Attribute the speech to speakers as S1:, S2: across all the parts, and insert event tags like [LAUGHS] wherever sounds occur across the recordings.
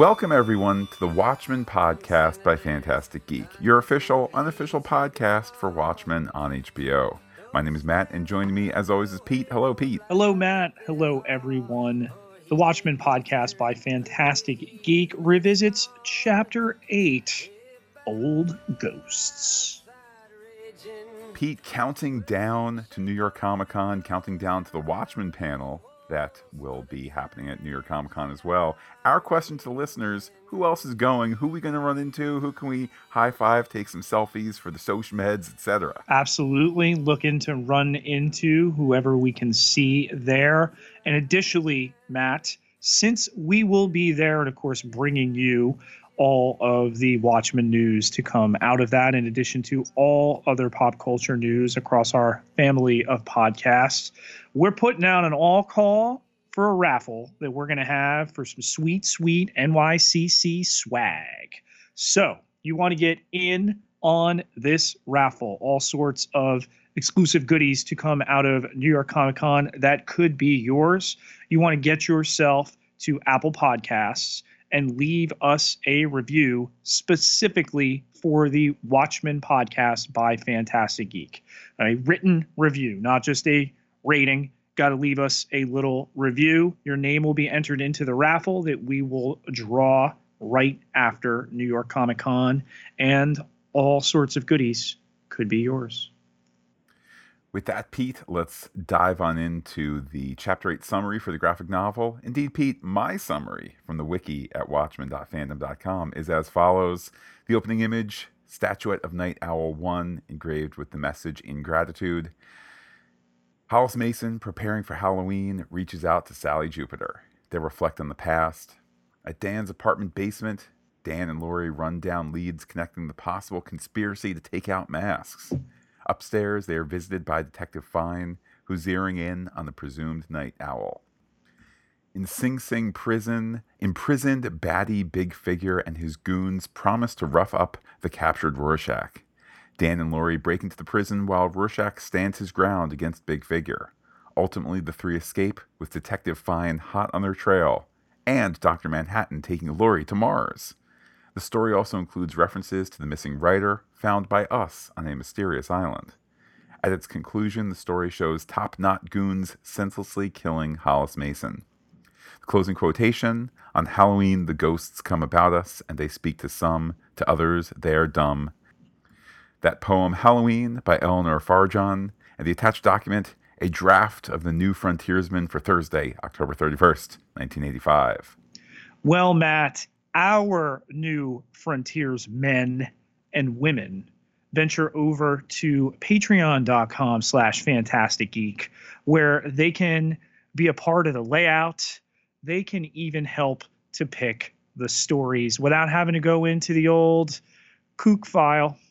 S1: Welcome, everyone, to the Watchmen podcast by Phantastic Geek, your official, unofficial podcast for Watchmen on HBO. My name is Matt, and joining me, as always, is Pete. Hello, Pete.
S2: Hello, Matt. Hello, everyone. The Watchmen podcast by Phantastic Geek revisits Chapter 8 Old Ghosts.
S1: Pete, counting down to New York Comic Con, counting down to the Watchmen panel that will be happening at New York Comic Con as well. Our question to the listeners who else is going? Who we going to run into? Who can we high five, take some selfies for the social meds, etc.?
S2: Absolutely. Looking to run into whoever we can see there. And additionally, Matt, since we will be there and, of course, bringing you all of the Watchmen news to come out of that, in addition to all other pop culture news across our family of podcasts. We're putting out an all call for a raffle that we're going to have for some sweet, sweet NYCC swag. So, you want to get in on this raffle, all sorts of exclusive goodies to come out of New York Comic Con that could be yours. You want to get yourself to Apple Podcasts and leave us a review specifically for the Watchmen podcast by Phantastic Geek. A written review, not just a rating. Got to leave us a little review. Your name will be entered into the raffle that we will draw right after New York Comic Con, and all sorts of goodies could be yours.
S1: With that, Pete, let's dive on into the Chapter 8 summary for the graphic novel. Indeed, Pete, my summary from the wiki at watchmen.fandom.com is as follows The opening image, statuette of Nite Owl 1 engraved with the message ingratitude. Hollis Mason, preparing for Halloween, reaches out to Sally Jupiter. They reflect on the past. At Dan's apartment basement, Dan and Laurie run down leads connecting the possible conspiracy to take out masks. Upstairs, they are visited by Detective Fine, who's zeroing in on the presumed Nite Owl. In Sing Sing prison, imprisoned baddie Big Figure and his goons promise to rough up the captured Rorschach. Dan and Laurie break into the prison while Rorschach stands his ground against Big Figure. Ultimately, the three escape, with Detective Fine hot on their trail, and Dr. Manhattan taking Laurie to Mars. The story also includes references to the missing writer found by us on a mysterious island. At its conclusion, the story shows top knot goons senselessly killing Hollis Mason. The closing quotation On Halloween, the ghosts come about us, and they speak to some, to others, they are dumb. That poem, Halloween, by Eleanor Farjeon, and the attached document, a draft of the New Frontiersman for Thursday, October 31st, 1985.
S2: Well, Matt, our new frontiers men and women. Venture over to patreon.com slash phantastic geek where they can be a part of the layout. They can even help to pick the stories without having to go into the old kook file [SIGHS]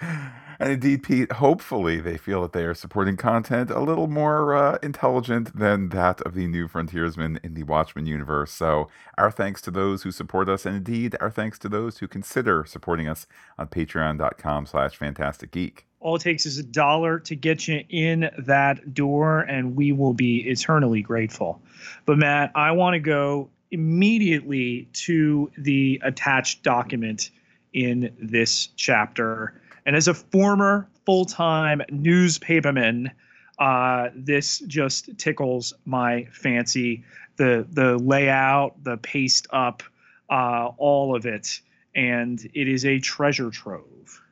S2: [LAUGHS]
S1: and indeed, Pete, hopefully they feel that they are supporting content a little more uh, intelligent than that of the new frontiersmen in the Watchmen universe. So, our thanks to those who support us, and indeed, our thanks to those who consider supporting us on patreon.com slash phantastic geek.
S2: All it takes is a dollar to get you in that door, and we will be eternally grateful. But, Matt, I want to go immediately to the attached document in this chapter and as a former full time newspaperman, uh, this just tickles my fancy. The the layout, the paste up, uh, all of it, and it is a treasure trove.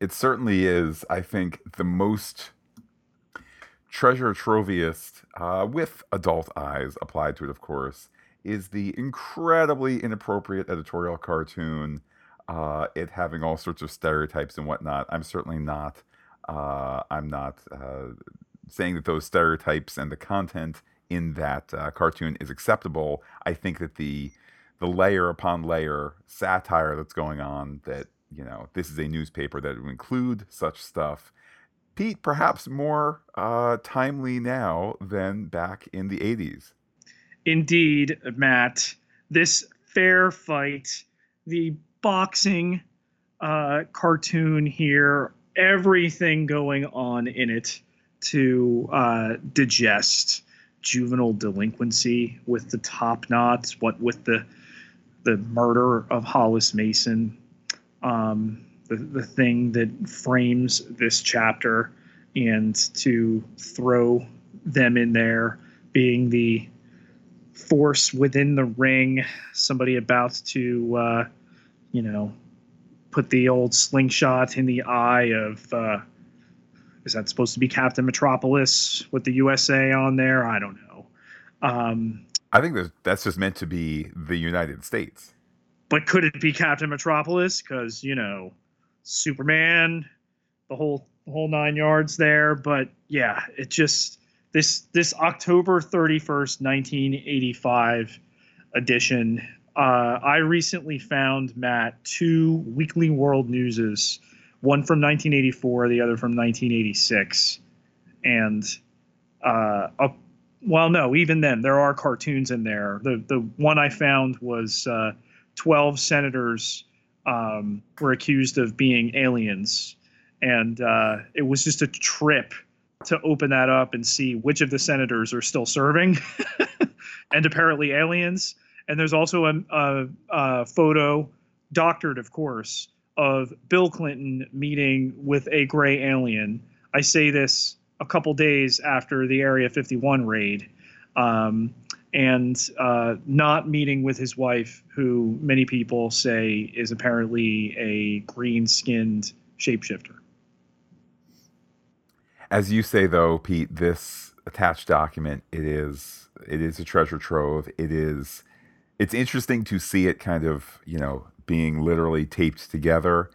S1: It certainly is. I think the most treasure troviest, uh, with adult eyes applied to it, of course, is the incredibly inappropriate editorial cartoon uh, it having all sorts of stereotypes and whatnot. I'm certainly not. Uh, I'm not uh, saying that those stereotypes and the content in that uh, cartoon is acceptable. I think that the the layer upon layer satire that's going on that you know this is a newspaper that would include such stuff. Pete, perhaps more uh, timely now than back in the 80s.
S2: Indeed, Matt. This fair fight, the boxing uh, cartoon here, everything going on in it to uh, digest. juvenile delinquency with the top knots, what with the the murder of Hollis Mason, um, the the thing that frames this chapter, and to throw them in there being the force within the ring, somebody about to, uh, you know, put the old slingshot in the eye of. Uh, is that supposed to be Captain Metropolis with the USA on there? I don't know. Um,
S1: I think that's just meant to be the United States.
S2: But could it be Captain Metropolis? Because you know, Superman, the whole the whole nine yards there. But yeah, it just this this October thirty first, nineteen eighty five edition. Uh, I recently found Matt two Weekly World Newses one from 1984, the other from 1986, and uh, a, well, no, even then there are cartoons in there. The the one I found was uh, 12 senators um, were accused of being aliens, and uh, it was just a trip to open that up and see which of the senators are still serving, [LAUGHS] and apparently aliens. And there's also a, a, a photo, doctored, of course, of Bill Clinton meeting with a gray alien. I say this a couple days after the Area 51 raid, um, and uh, not meeting with his wife, who many people say is apparently a green skinned shapeshifter.
S1: As you say, though, Pete, this attached document it is it is a treasure trove. It is it's interesting to see it kind of you know being literally taped together.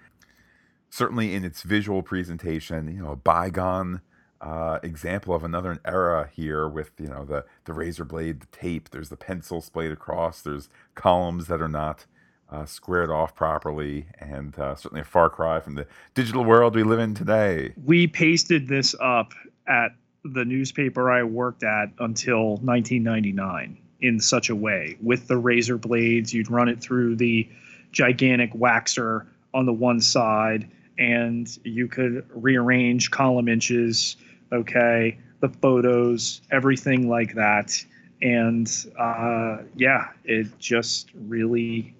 S1: Certainly in its visual presentation, you know, a bygone uh, example of another era here with you know the the razor blade, the tape. There's the pencil splayed across. There's columns that are not uh, squared off properly, and uh, certainly a far cry from the digital world we live in today.
S2: We pasted this up at the newspaper I worked at until 1999 in such a way with the razor blades. You'd run it through the gigantic waxer on the one side, and you could rearrange column inches, okay, the photos, everything like that. And uh, yeah, it just really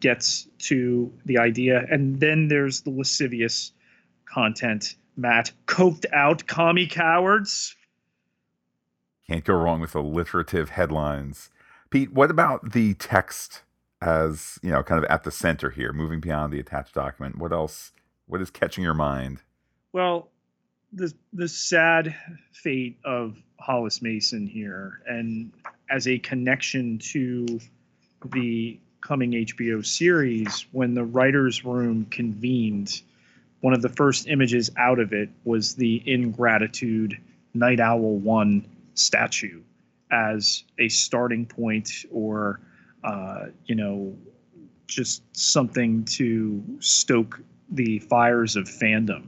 S2: gets to the idea. And then there's the lascivious content. Matt, coked out commie cowards.
S1: Can't go wrong with alliterative headlines. Pete, what about the text as you know, kind of at the center here, moving beyond the attached document. What else? What is catching your mind?
S2: Well, the the sad fate of Hollis Mason here, and as a connection to the coming HBO series, when the writers' room convened, one of the first images out of it was the ingratitude Nite Owl One statue as a starting point or uh, you know, just something to stoke the fires of fandom.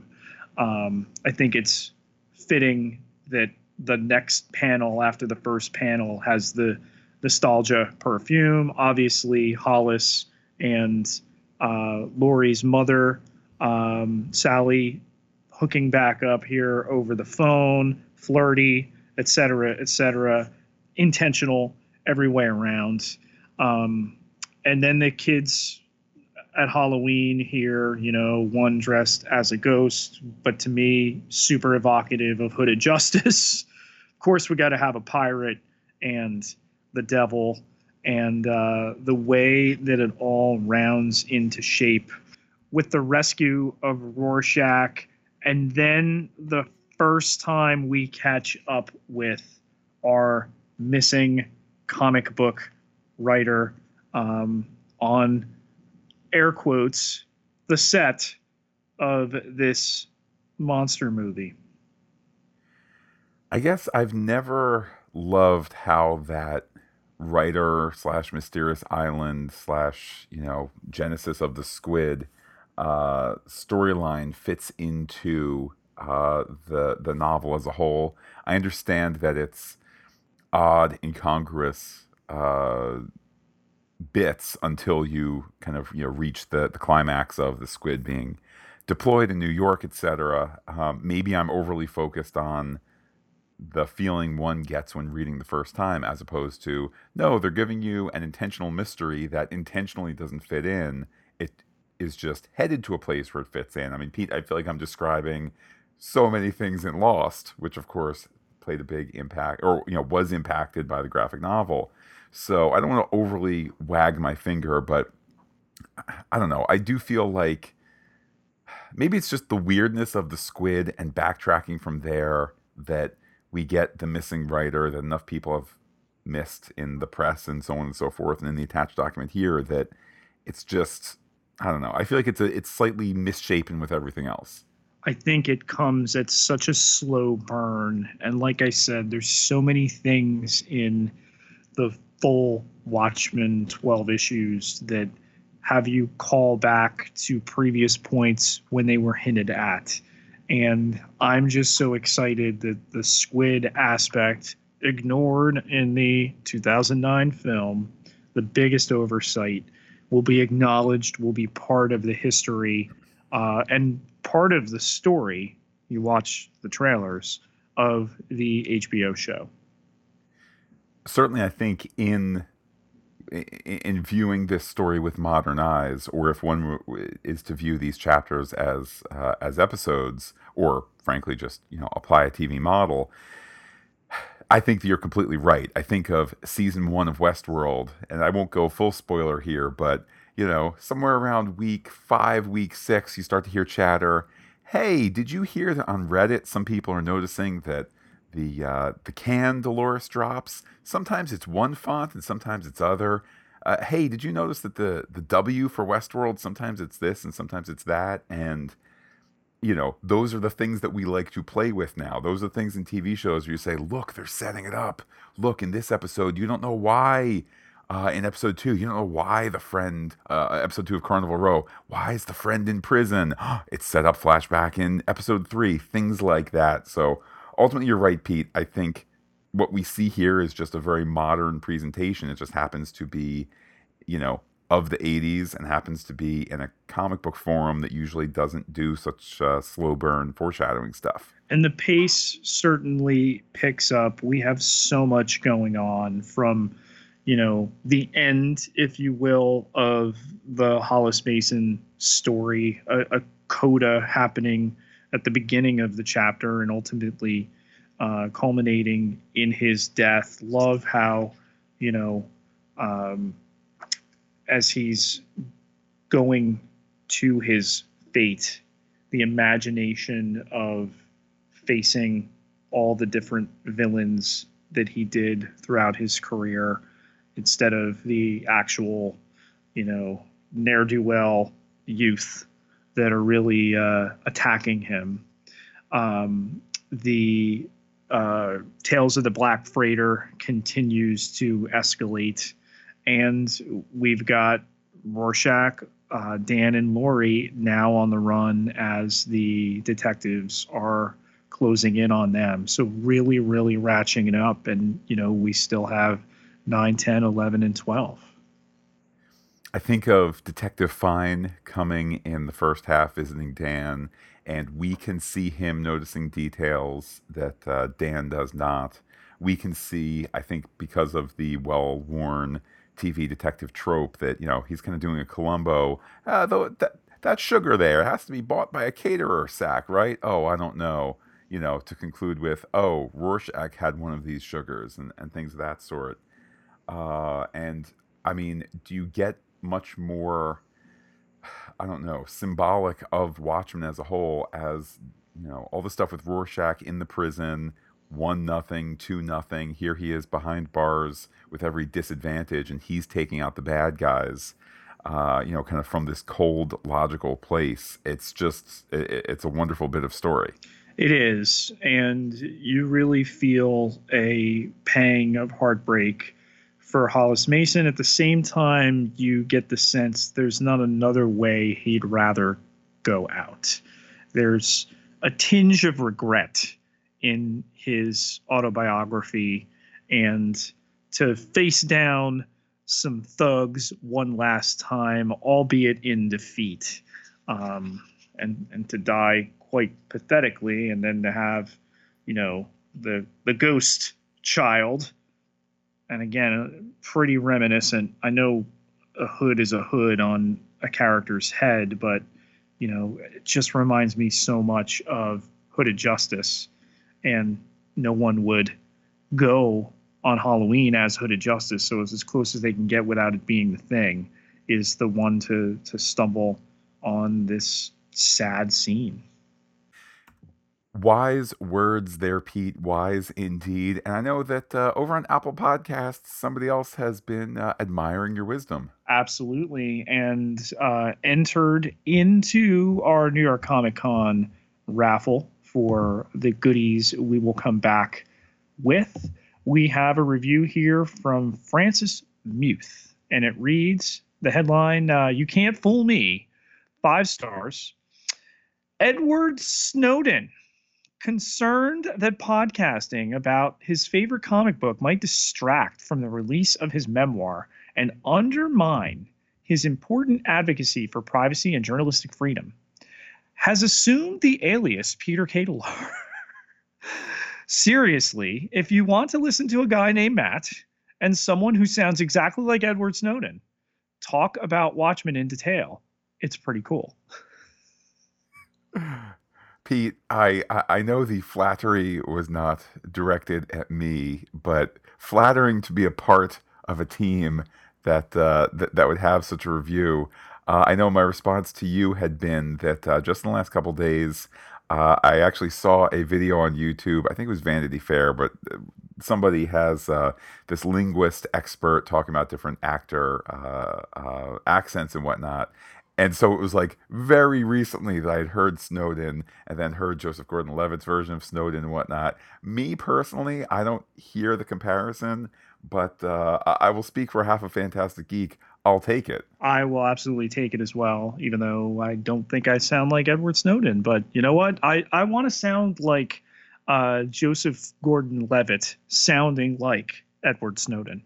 S2: Um, I think it's fitting that the next panel after the first panel has the nostalgia perfume. Obviously, Hollis and uh, Laurie's mother, um, Sally, hooking back up here over the phone, flirty, etc., etc., intentional every way around. Um, and then the kids at Halloween here, you know, one dressed as a ghost, but to me, super evocative of Hooded Justice. [LAUGHS] of course, we got to have a pirate and the devil, and uh, the way that it all rounds into shape with the rescue of Rorschach, and then the first time we catch up with our missing comic book writer um, on air quotes the set of this monster movie.
S1: I guess I've never loved how that writer slash mysterious island slash you know genesis of the squid uh, storyline fits into uh, the the novel as a whole. I understand that it's odd, incongruous, uh, bits until you kind of you know reach the the climax of the squid being deployed in New York, etc. Um, maybe I'm overly focused on the feeling one gets when reading the first time, as opposed to no, they're giving you an intentional mystery that intentionally doesn't fit in. It is just headed to a place where it fits in. I mean, Pete, I feel like I'm describing so many things in Lost, which of course played a big impact or you know was impacted by the graphic novel. So I don't want to overly wag my finger, but I don't know. I do feel like maybe it's just the weirdness of the squid and backtracking from there that we get the missing writer that enough people have missed in the press and so on and so forth and in the attached document here that it's just I don't know. I feel like it's a it's slightly misshapen with everything else.
S2: I think it comes at such a slow burn and like I said there's so many things in the full Watchmen 12 issues that have you call back to previous points when they were hinted at. And I'm just so excited that the squid aspect, ignored in the 2009 film, the biggest oversight, will be acknowledged, will be part of the history uh, and part of the story. You watch the trailers of the HBO show.
S1: Certainly, I think in in viewing this story with modern eyes, or if one is to view these chapters as uh, as episodes, or frankly just you know apply a TV model, I think that you're completely right. I think of season one of Westworld, and I won't go full spoiler here, but you know somewhere around week five, week six, you start to hear chatter. Hey, did you hear that on Reddit? Some people are noticing that the uh, the can Dolores drops. Sometimes it's one font and sometimes it's other. Uh, hey, did you notice that the the W for Westworld sometimes it's this and sometimes it's that? And you know, those are the things that we like to play with now. Those are the things in TV shows where you say, "Look, they're setting it up. Look, in this episode, you don't know why." Uh, in episode two, you don't know why the friend, uh, episode two of Carnival Row, why is the friend in prison? [GASPS] it's set up flashback in episode three, things like that. So ultimately, you're right, Pete. I think what we see here is just a very modern presentation. It just happens to be, you know, of the 80s and happens to be in a comic book forum that usually doesn't do such uh, slow burn foreshadowing stuff.
S2: And the pace certainly picks up. We have so much going on from, you know, the end, if you will, of the Hollis Mason story, a, a coda happening at the beginning of the chapter and ultimately uh, culminating in his death. Love how, you know, um, as he's going to his fate, the imagination of facing all the different villains that he did throughout his career instead of the actual, you know, ne'er do well youth that are really uh, attacking him. Um, the uh, Tales of the Black Freighter continues to escalate, and we've got Rorschach, uh, Dan, and Laurie now on the run as the detectives are closing in on them. So really, really ratcheting it up, and you know we still have 9, 10, 11, and 12.
S1: I think of Detective Fine coming in the first half, visiting Dan, and we can see him noticing details that uh, Dan does not. We can see, I think, because of the well worn TV detective trope, that you know he's kind of doing a Columbo. Uh, though that that sugar there has to be bought by a caterer sack, right? Oh, I don't know. You know, to conclude with, oh, Rorschach had one of these sugars and, and things of that sort. Uh, and I mean, do you get much more I don't know, symbolic of Watchmen as a whole as, you know, all the stuff with Rorschach in the prison, one nothing, two nothing. Here he is behind bars with every disadvantage, and he's taking out the bad guys. Uh, you know, kind of from this cold, logical place. It's just, it, it's a wonderful bit of story.
S2: It is, and you really feel a pang of heartbreak for Hollis Mason. At the same time, you get the sense there's not another way he'd rather go out. There's a tinge of regret in his autobiography, and to face down some thugs one last time, albeit in defeat, um, and and to die quite pathetically, and then to have, you know, the the ghost child, and again, uh, pretty reminiscent. I know a hood is a hood on a character's head, but you know, it just reminds me so much of Hooded Justice, and no one would go on Halloween as Hooded Justice, so it's as close as they can get without it being the thing. Is the one to to stumble on this sad scene.
S1: Wise words there, Pete. Wise indeed. And I know that uh, over on Apple Podcasts, somebody else has been uh, admiring your wisdom.
S2: Absolutely. And uh, entered into our New York Comic Con raffle for the goodies we will come back with. We have a review here from Francis Muth, and it reads the headline uh, You Can't Fool Me, five stars. Edward Snowden concerned that podcasting about his favorite comic book might distract from the release of his memoir and undermine his important advocacy for privacy and journalistic freedom, has assumed the alias Pieter Ketelaar. Seriously, if you want to listen to a guy named Matt and someone who sounds exactly like Edward Snowden talk about Watchmen in detail, it's pretty cool.
S1: Pete, I, I know the flattery was not directed at me, but flattering to be a part of a team that uh, that, would have such a review. Uh, I know my response to you had been that uh, just in the last couple days, uh, I actually saw a video on YouTube. I think it was Vanity Fair, but uh, somebody has uh, this linguist expert talking about different actor accents and whatnot and so it was like very recently that I had heard Snowden and then heard Joseph Gordon Levitt's version of Snowden and whatnot. Me personally, I don't hear the comparison, but uh, I will speak for half a Phantastic Geek. I'll take it.
S2: I will absolutely take it as well, even though I don't think I sound like Edward Snowden. But you know what? I, I want to sound like uh, Joseph Gordon Levitt sounding like Edward Snowden.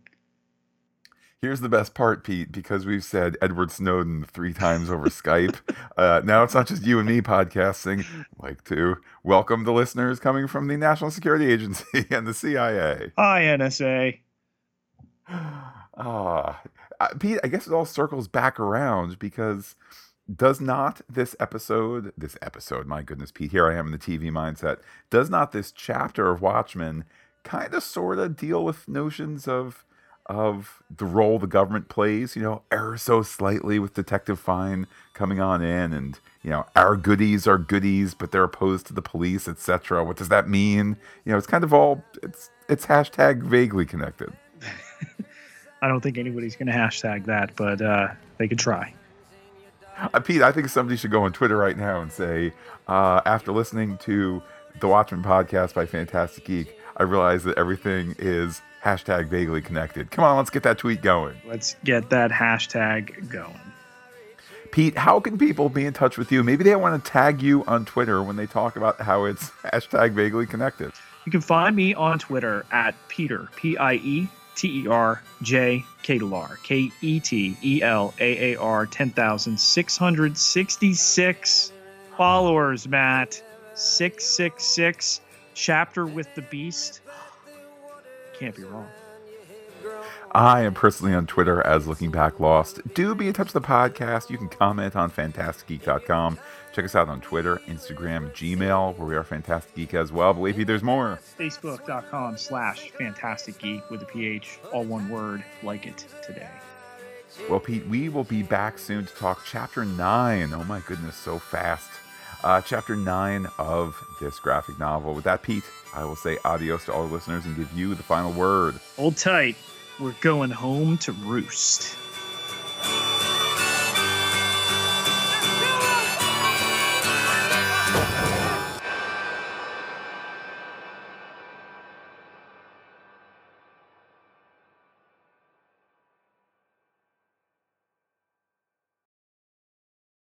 S1: Here's the best part, Pete, because we've said Edward Snowden three times over Skype. [LAUGHS] Uh, now it's not just you and me podcasting. like to welcome the listeners coming from the National Security Agency [LAUGHS] and the CIA.
S2: Hi, NSA. [SIGHS]
S1: Ah, uh, Pete, I guess it all circles back around because does not this episode, this episode, my goodness, Pete, here I am in the TV mindset, does not this chapter of Watchmen kind of sort of deal with notions of of the role the government plays, you know, ever so slightly with Detective Fine coming on in and, you know, our goodies are goodies, but they're opposed to the police, etc. What does that mean? You know, it's kind of all it's it's hashtag vaguely connected. [LAUGHS]
S2: I don't think anybody's going to hashtag that, but uh, they could try.
S1: Uh, Pete, I think somebody should go on Twitter right now and say, uh, after listening to the Watchmen podcast by Phantastic Geek, I realize that everything is hashtag vaguely connected. Come on, let's get that tweet going.
S2: Let's get that hashtag going.
S1: Pete, how can people be in touch with you? Maybe they want to tag you on Twitter when they talk about how it's [LAUGHS] hashtag vaguely connected.
S2: You can find me on Twitter at Pieter, P I E T E R J Ketelaar, K E T E L A A R, 10,666 followers, Matt. 666, chapter with the beast can't be wrong.
S1: I am personally on Twitter as Looking Back Lost. Do be in touch with the podcast. You can comment on phantasticgeek.com. Check us out on Twitter, Instagram, Gmail, where we are Phantastic Geek as well. But wait, there's more.
S2: Facebook.com slash Phantastic Geek with a PH, all one word, like it today.
S1: Well, Pete, we will be back soon to talk chapter nine. Oh my goodness, so fast. Uh, chapter nine of this graphic novel. With that, Pete, I will say adios to all the listeners and give you the final word.
S2: Hold tight. We're going home to roost.